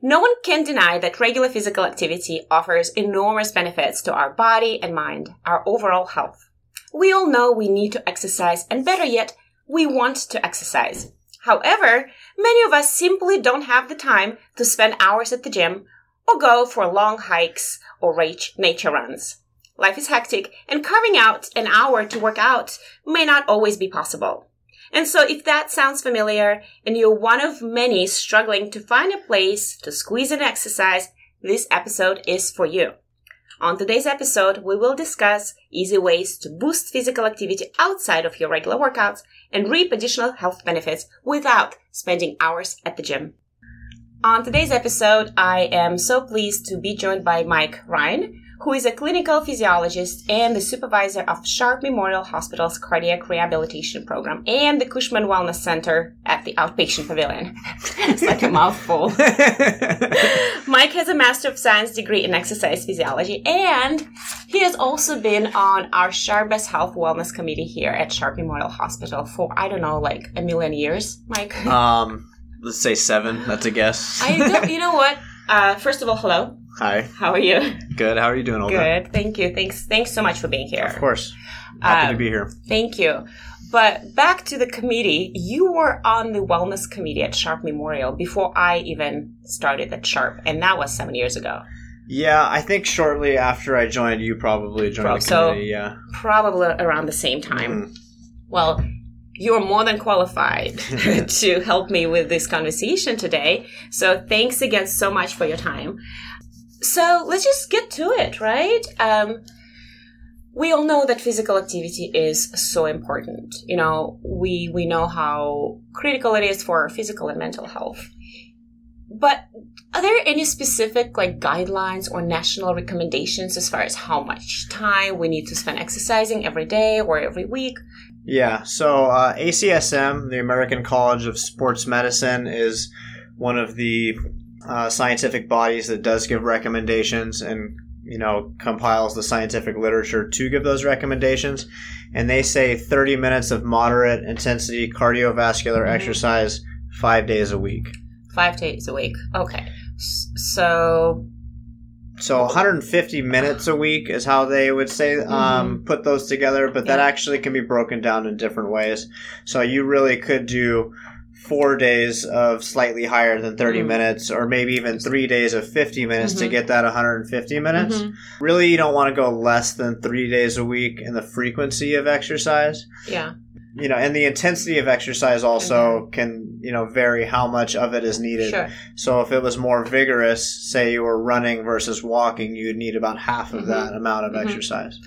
No one can deny that regular physical activity offers enormous benefits to our body and mind, our overall health. We all know we need to exercise, and better yet, we want to exercise. However, many of us simply don't have the time to spend hours at the gym or go for long hikes or nature runs. Life is hectic, and carving out an hour to work out may not always be possible. And so if that sounds familiar and you're one of many struggling to find a place to squeeze in exercise, this episode is for you. On today's episode, we will discuss easy ways to boost physical activity outside of your regular workouts and reap additional health benefits without spending hours at the gym. On today's episode, I am so pleased to be joined by Mike Ryan, who is a clinical physiologist and the supervisor of Sharp Memorial Hospital's cardiac rehabilitation program and the Cushman Wellness Center at the outpatient pavilion. it's like a mouthful. Mike has a Master of Science degree in exercise physiology and he has also been on our Sharp Best Health Wellness Committee here at Sharp Memorial Hospital for, I don't know, like a million years, Mike? Um, let's say seven. That's a guess. I, you know what? Uh, first of all, hello. Hi. How are you? Good. How are you doing, Olga? Good. Thank you. Thanks. Thanks so much for being here. Of course. Happy um, to be here. Thank you. But back to the committee, you were on the wellness committee at Sharp Memorial before I even started at Sharp, and that was seven years ago. Yeah, I think shortly after I joined, you probably joined Pro- the committee. So yeah, probably around the same time. Mm-hmm. Well, you're more than qualified to help me with this conversation today. So thanks again so much for your time. So let's just get to it, right? Um, we all know that physical activity is so important. You know, we we know how critical it is for our physical and mental health. But are there any specific like guidelines or national recommendations as far as how much time we need to spend exercising every day or every week? Yeah, so uh, ACSM, the American College of Sports Medicine, is one of the uh, scientific bodies that does give recommendations and you know compiles the scientific literature to give those recommendations and they say 30 minutes of moderate intensity cardiovascular mm-hmm. exercise five days a week five days a week okay so so 150 minutes a week is how they would say um, mm-hmm. put those together but yeah. that actually can be broken down in different ways so you really could do four days of slightly higher than 30 mm-hmm. minutes or maybe even three days of 50 minutes mm-hmm. to get that 150 minutes mm-hmm. really you don't want to go less than three days a week in the frequency of exercise yeah you know and the intensity of exercise also mm-hmm. can you know vary how much of it is needed sure. so if it was more vigorous say you were running versus walking you'd need about half of mm-hmm. that amount of mm-hmm. exercise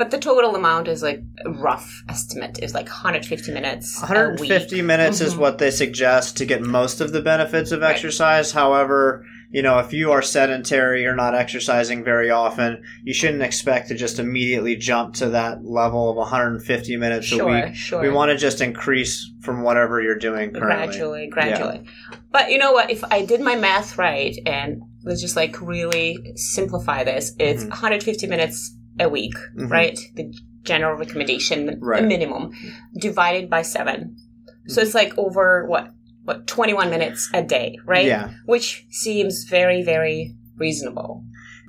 but the total amount is like a rough estimate is like 150 minutes 150 minutes mm-hmm. is what they suggest to get most of the benefits of exercise right. however you know if you are sedentary or not exercising very often you shouldn't expect to just immediately jump to that level of 150 minutes sure, a week sure. we want to just increase from whatever you're doing currently gradually gradually yeah. but you know what if i did my math right and let's just like really simplify this it's mm-hmm. 150 minutes a week, mm-hmm. right? The general recommendation, right. minimum, divided by 7 mm-hmm. So it's like over what what 21 minutes a day, right? Yeah. Which seems very very reasonable.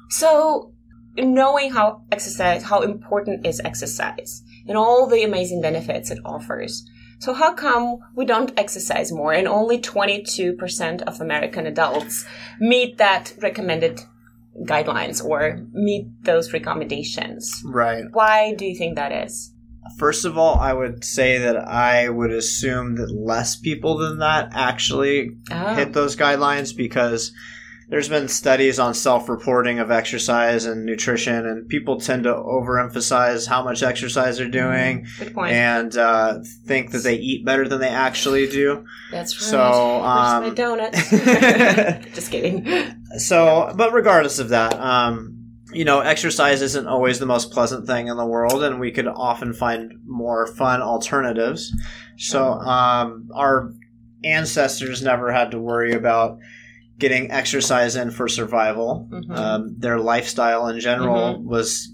So knowing how exercise how important is exercise and all the amazing benefits it offers. So how come we don't exercise more and only 22% of American adults meet that recommended guidelines or meet those recommendations. Right. Why do you think that is? First of all, I would say that I would assume that less people than that actually oh. hit those guidelines because there's been studies on self-reporting of exercise and nutrition, and people tend to overemphasize how much exercise they're doing Good point. and uh, think that they eat better than they actually do. That's right. So, um, my donuts? Just kidding. So, but regardless of that, um, you know, exercise isn't always the most pleasant thing in the world, and we could often find more fun alternatives. So, um, our ancestors never had to worry about getting exercise in for survival. Mhm. Um, their lifestyle in general was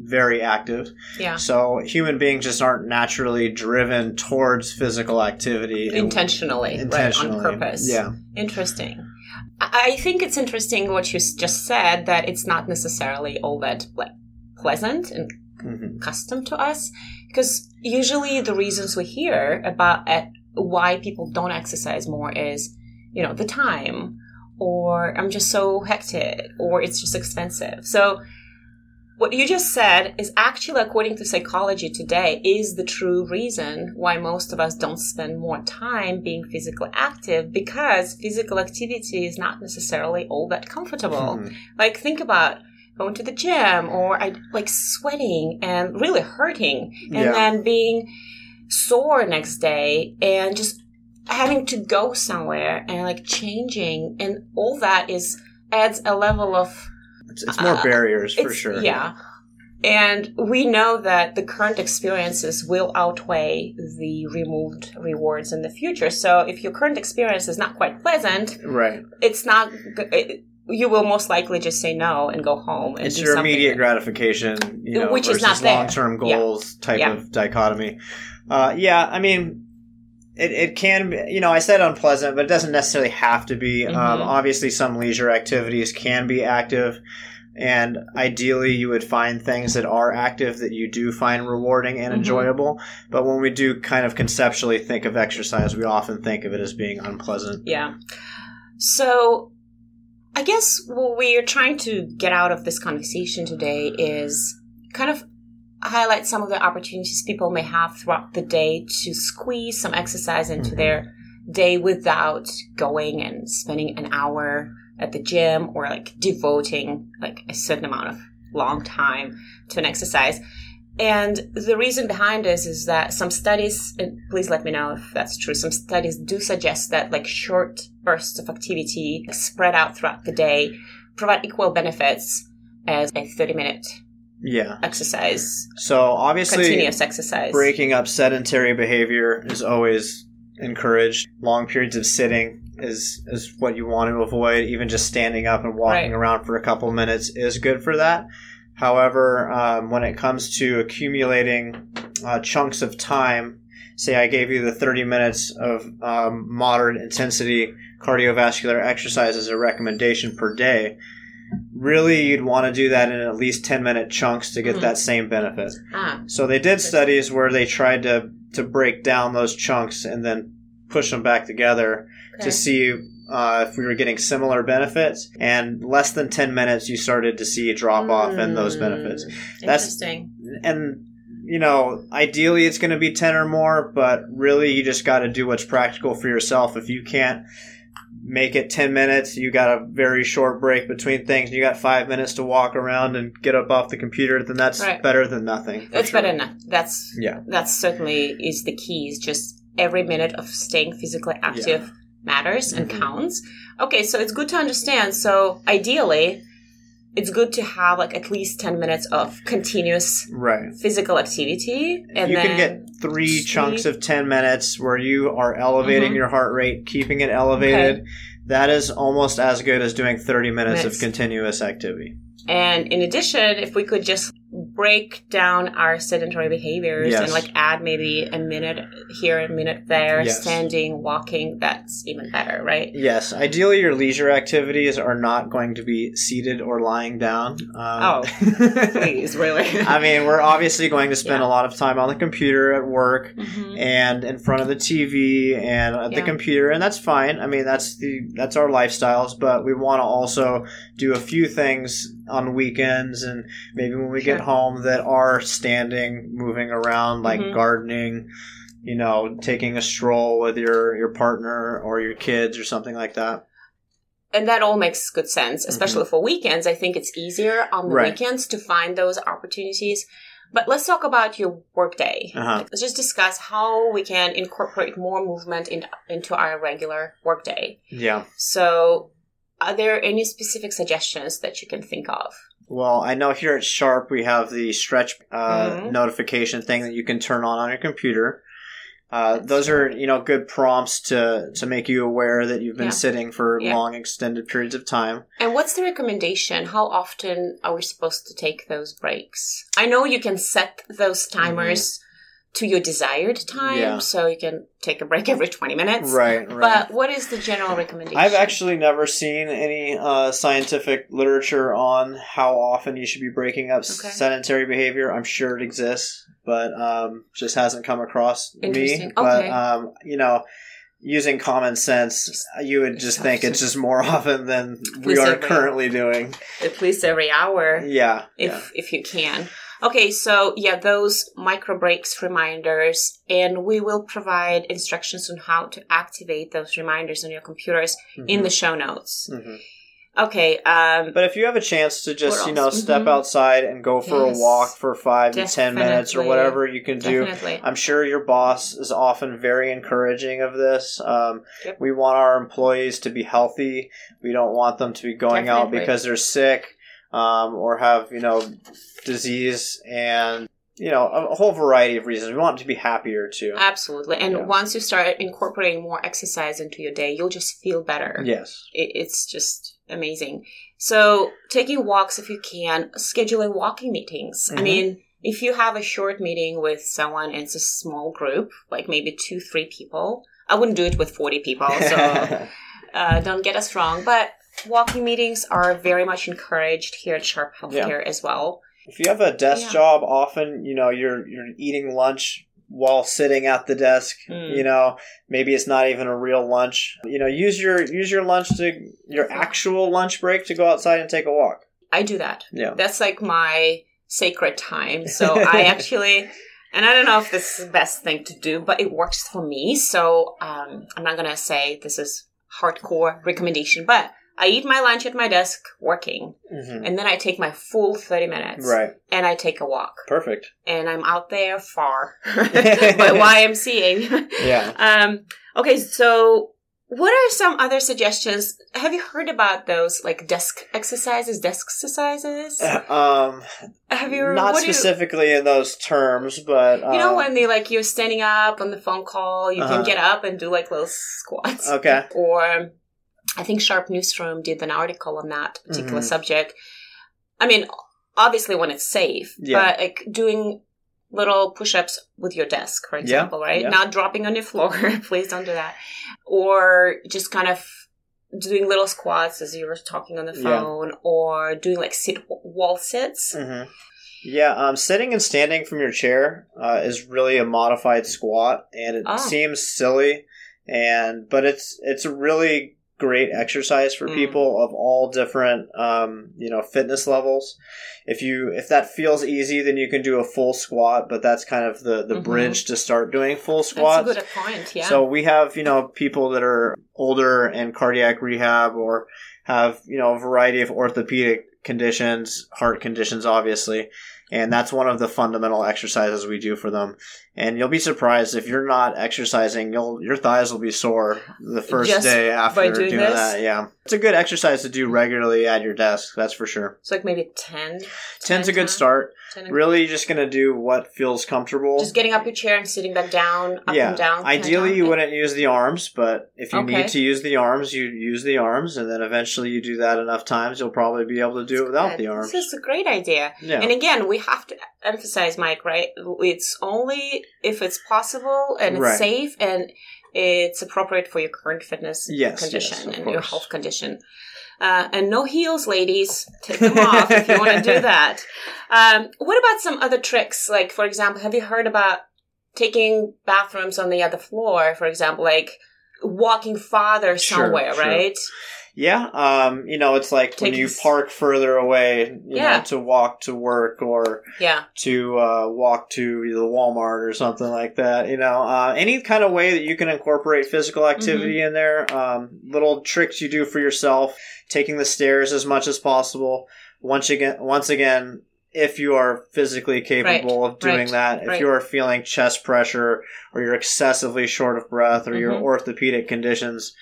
very active. yeah. So, human beings just aren't naturally driven towards physical activity. Intentionally, intentionally. right? On purpose. Yeah. Interesting. I think it's interesting what you just said that it's not necessarily all that like pleasant and Mhm. custom to us because usually the reasons we hear about uh, why people don't exercise more is you know the time or i'm just so hectic or it's just expensive so what you just said is actually according to psychology today is the true reason why most of us don't spend more time being physically active because physical activity is not necessarily all that comfortable Mhm. like think about going to the gym or I like sweating and really hurting and Yeah. then being sore next day and just having to go somewhere and like changing and all that is adds a level of It's, it's more Uh, barriers for sure. Yeah. And we know that the current experiences will outweigh the removed rewards in the future. So if your current experience is not quite pleasant, Right. it's not. It, you will most likely just say no and go home. And It's your immediate gratification, you know, Which is not long-term Yeah. goals type Yeah. of dichotomy. Uh, yeah, I mean, it, it can be, you know, I said unpleasant, but it doesn't necessarily have to be. Um, Mhm. obviously, some leisure activities can be active. And ideally, you would find things that are active that you do find rewarding and Mhm. enjoyable. But when we do kind of conceptually think of exercise, we often think of it as being unpleasant. Yeah. So, I guess what we're trying to get out of this conversation today is kind of highlight some of the opportunities people may have throughout the day to squeeze some exercise into Mhm. their day without going and spending an hour at the gym or like devoting like a certain amount of long time to an exercise. And the reason behind this is that some studies, and please let me know if that's true, some studies do suggest that like short bursts of activity spread out throughout the day provide equal benefits as a 30 minute Yeah. exercise, So obviously, continuous exercise. breaking up sedentary behavior is always encouraged. Long periods of sitting is is what you want to avoid. Even just standing up and walking Right. around for a couple minutes is good for that. However, um, when it comes to accumulating uh, chunks of time, say I gave you the 30 minutes of um, moderate intensity cardiovascular exercise as a recommendation per day, really you'd want to do that in at least 10 minute chunks to get Mhm. that same benefit. Ah, So they did studies where they tried to to break down those chunks and then push them back together okay. to see uh, if we were getting similar benefits. And less than ten minutes, you started to see a drop off in those Mm, benefits. That's- Interesting. And you know, ideally it's going to be ten or more, but really you just got to do what's practical for yourself. If you can't make it 10 minutes you got a very short break between things you got five minutes to walk around and get up off the computer then that's Right. better than nothing That's sure. better enough. That's Yeah. That's certainly is the key. Is just every minute of staying physically active matters and Mhm. counts. Okay, so it's good to understand. So ideally, it's good to have like at least ten minutes of continuous right physical activity, and you can get three sleep. chunks of 10 minutes where you are elevating Mhm. your heart rate, keeping it elevated. That is almost as good as doing 30 minutes Minutes. of continuous activity. And in addition, if we could just break down our sedentary behaviors Yes. and like add maybe a minute here, a minute there, Yes. standing, walking, that's even better, right? Yes, ideally your leisure activities are not going to be seated or lying down. Um, Please, really. I mean, we're obviously going to spend Yeah. a lot of time on the computer at work Mhm. and in front of the TV and at the computer, and that's fine. I mean, that's the that's our lifestyles, but we want to also do a few things on weekends and maybe when we get home that are standing, moving around, like Mhm. gardening. You know, taking a stroll with your your partner or your kids or something like that. and that all makes good sense, especially for weekends. I think it's easier on the Mm-hmm. Right. weekends to find those opportunities. But let's talk about your workday. Uh-huh. Let's just discuss how we can incorporate more movement in, into our regular workday. Yeah. So, are there any specific suggestions that you can think of? Well, I know here at Sharp we have the stretch uh, Mhm. notification thing that you can turn on on your computer. Uh, those are you know good prompts to to make you aware that you've been Yeah. sitting for Yeah. long extended periods of time. And what's the recommendation? How often are we supposed to take those breaks? I know you can set those timers to your desired time. Yeah. so you can take a break every 20 minutes. Right, right. But what is the general recommendation? I've actually never seen any uh, scientific literature on how often you should be breaking up Okay. sedentary behavior. I'm sure it exists, but um, just hasn't come across me. But Okay. um, you know, using common sense, you would just think it's just more often than we are currently doing. at least every hour. Yeah, if yeah. if you can. Okay, so yeah, those micro breaks reminders, and we will provide instructions on how to activate those reminders on your computers in the show notes. Mhm. Okay, um, But if you have a chance to just you know step Mhm. outside and go for Yes. a walk for five to ten minutes or whatever you can do. I'm sure your boss is often very encouraging of this. Um, Yep. We want our employees to be healthy. We don't want them to be going out because they're sick um, or have you know disease and you know a, whole variety of reasons. We want to be happier too. Absolutely. And Yeah. once you start incorporating more exercise into your day, you'll just feel better. Yes. It, it's just amazing. So, taking walks if you can, scheduling walking meetings. I Mhm. mean, if you have a short meeting with someone and it's a small group, like maybe two, three people, I wouldn't do it with 40 people, so uh, don't get us wrong. But walking meetings are very much encouraged here at Sharp Healthcare as well. if you have a desk Yeah. job, often you know you're you're eating lunch while sitting at the desk. Mm. You know, maybe it's not even a real lunch. You know, use your use your lunch to your actual lunch break to go outside and take a walk. I do that. Yeah. That's like my sacred time. So I actually, and I don't know if this is the best thing to do, but it works for me. So um, I'm not going to say this is hardcore recommendation, but I eat my lunch at my desk working, hmm and then I take my full 30 minutes Right. and I take a walk. Perfect. And I'm out there far. but YMCA. Yeah. um, okay, so what are some other suggestions? Have you heard about those like desk exercises, desk exercises? Um, Have you not do you- specifically in those terms, but You know um, when they like you're standing up on the phone call, you Uh-huh. can get up and do like little squats. Okay. Or I think Sharp Newsroom did an article on that particular Mhm. subject. I mean, obviously when it's safe, Yeah. but like doing little push-ups with your desk, for example, right? yeah. Not dropping on your floor. Please don't do that. Or just kind of doing little squats as you were talking on the Yeah. phone, or doing like sit wall sits. hmm Yeah, um, sitting and standing from your chair uh, is really a modified squat, and it Oh. seems silly, and but it's it's a really great exercise for Mm. people of all different um, you know fitness levels. If you if that feels easy, then you can do a full squat, but that's kind of the the Mhm. bridge to start doing full That's squats. a good point. Yeah. So we have, you know, people that are older and cardiac rehab or have, you know, a variety of orthopedic conditions, heart conditions, obviously. And that's one of the fundamental exercises we do for them. And you'll be surprised if you're not exercising, you'll your thighs will be sore the first Just day after by doing doing that. Yeah. It's a good exercise to do regularly at your desk, that's for sure. It's like maybe 10. Ten's a 10 good times. start. 10 Really just gonna do what feels comfortable. Just getting up your chair and sitting back down, up yeah. and down. Ideally, down. you wouldn't use the arms, but if you Okay. need to use the arms, you use the arms, and then eventually you do that enough times, you'll probably be able to do it without Good. the arms. This is a great idea. Yeah. And again, we have to emphasize, Mike, right? It's only if it's possible and it's Right. safe and it's appropriate for your current fitness Yes, condition yes, and your health condition. Uh, and no heels, ladies. Take them off if you want to do that. Um, what about some other tricks? Like, for example, have you heard about taking bathrooms on the other floor? For example, like walking farther somewhere, sure. right? Yeah, um, you know, it's like when you park further away, you Yeah. know, to walk to work or Yeah. to uh, walk to the Walmart or something like that. You know, uh, any kind of way that you can incorporate physical activity Mm-hmm. in there. Um, little tricks you do for yourself, taking the stairs as much as possible. Once again, once again, if you are physically capable of doing right, that, if right. you are feeling chest pressure or you're excessively short of breath or your Mhm. orthopedic conditions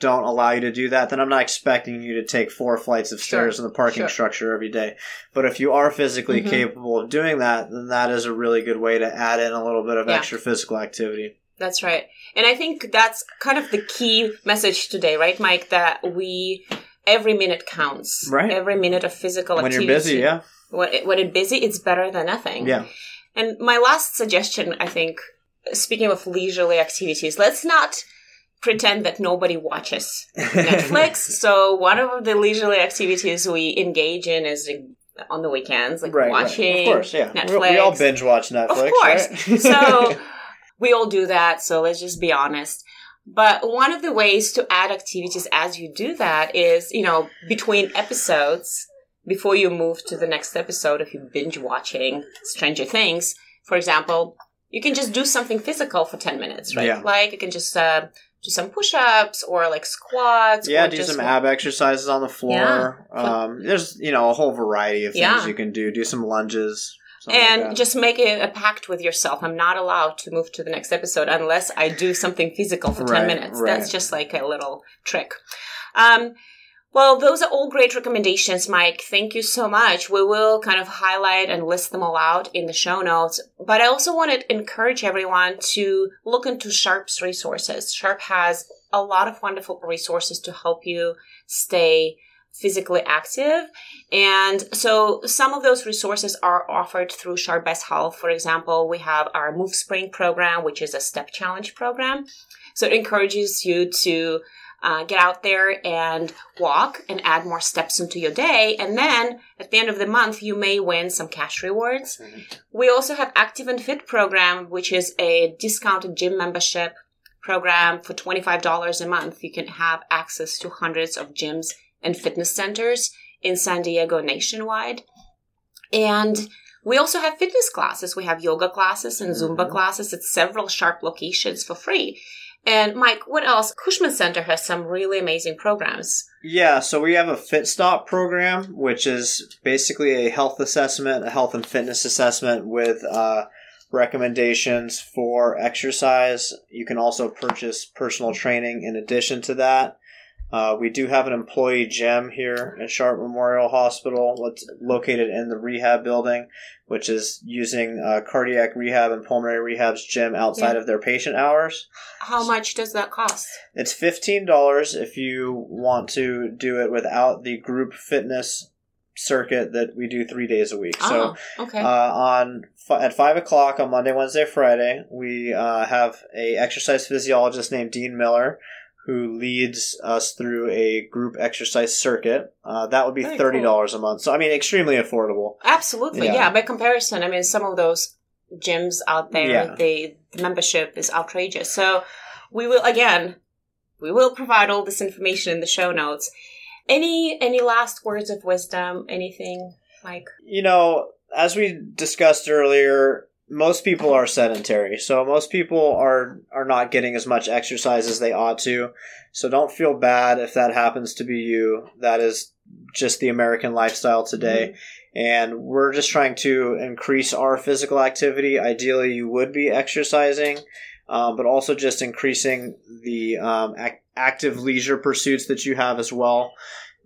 don't allow you to do that, then I'm not expecting you to take four flights of Sure, stairs in the parking sure. structure every day. But if you are physically Mhm. capable of doing that, then that is a really good way to add in a little bit of Yeah. extra physical activity. That's right. And I think that's kind of the key message today, right, Mike? That we, every minute counts. Right. Every minute of physical When activity. you're busy, yeah. When, when it's busy, it's better than nothing. Yeah. And my last suggestion, I think, speaking of leisurely activities, let's not pretend that nobody watches Netflix. so one of the leisurely activities we engage in is on the weekends, like right, watching right. Of course, yeah. We- Netflix. We all binge watch Netflix. Of course. right? so we all do that. So let's just be honest. But one of the ways to add activities as you do that is, you know, between episodes, before you move to the next episode, if you're binge watching Stranger Things, for example, you can just do something physical for 10 minutes, right? Yeah. Like you can just uh, do some push ups or like squats. yeah, do some ab exercises on the floor. Um, there's you know a whole variety of things Yeah. you can do. Do some lunges. something like and just make a, a pact with yourself. I'm not allowed to move to the next episode unless I do something physical for 10 Right, minutes. right. That's just like a little trick. Um, well, those are all great recommendations, Mike. Thank you so much. We will kind of highlight and list them all out in the show notes. But I also want to encourage everyone to look into Sharp's resources. Sharp has a lot of wonderful resources to help you stay physically active. And so some of those resources are offered through Sharp Best Health. For example, we have our Move Spring program, which is a step challenge program. So it encourages you to uh, get out there and walk and add more steps into your day. And then at the end of the month, you may win some cash rewards. We also have Active and Fit program, which is a discounted gym membership program for $25 a month. You can have access to hundreds of gyms and fitness centers in San Diego nationwide. And we also have fitness classes. We have yoga classes and Zumba Mhm. classes at several sharp locations for free. And Mike, what else? Cushman Center has some really amazing programs. Yeah, so we have a Fit Stop program, which is basically a health assessment, a health and fitness assessment with uh, recommendations for exercise. You can also purchase personal training in addition to that. Uh, we do have an employee gym here at Sharp Memorial Hospital, what's located in the rehab building, which is using uh, cardiac rehab and pulmonary rehab's gym outside Yeah. of their patient hours. How much does that cost? It's fifteen dollars if you want to do it without the group fitness circuit that we do three days a week. So oh, okay. uh, on at five o'clock on Monday, Wednesday, Friday, we uh, have a exercise physiologist named Dean Miller who leads us through a group exercise circuit. Uh, that would be Very thirty dollars a month. So I mean, extremely affordable. Absolutely, yeah. yeah. By comparison, I mean, some of those gyms out there, Yeah. the, the membership is outrageous. So we will again, we will provide all this information in the show notes. Any any last words of wisdom? Anything like? you know, as we discussed earlier, most people are sedentary. So most people are are not getting as much exercise as they ought to. So don't feel bad if that happens to be you. That is just the American lifestyle today. And we're just trying to increase our physical activity. Ideally, you would be exercising, um, but also just increasing the um, ac- active leisure pursuits that you have as well.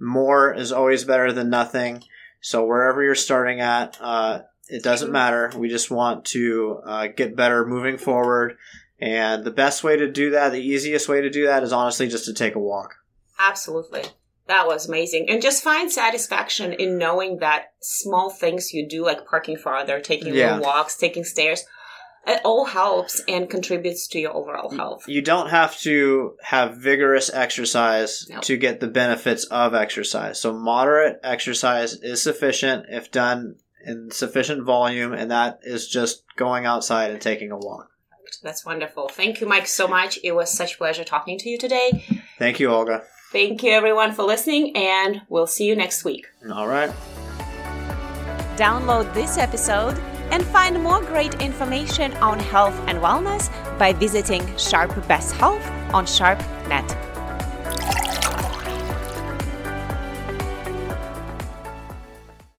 More is always better than nothing. So wherever you're starting at, uh, it doesn't matter. We just want to uh, get better moving forward. And the best way to do that, the easiest way to do that, is honestly just to take a walk. Absolutely. That was amazing. And just find satisfaction in knowing that small things you do, like parking farther, taking Yeah. little walks, taking stairs, it all helps and contributes to your overall health. You don't have to have vigorous exercise No. to get the benefits of exercise. So moderate exercise is sufficient if done in sufficient volume, and that is just going outside and taking a walk. That's wonderful. Thank you, Mike, so much. It was such a pleasure talking to you today. Thank you, Olga. Thank you everyone for listening, and we'll see you next week. All right. Download this episode and find more great information on health and wellness by visiting Sharp Best Health on SharpNet.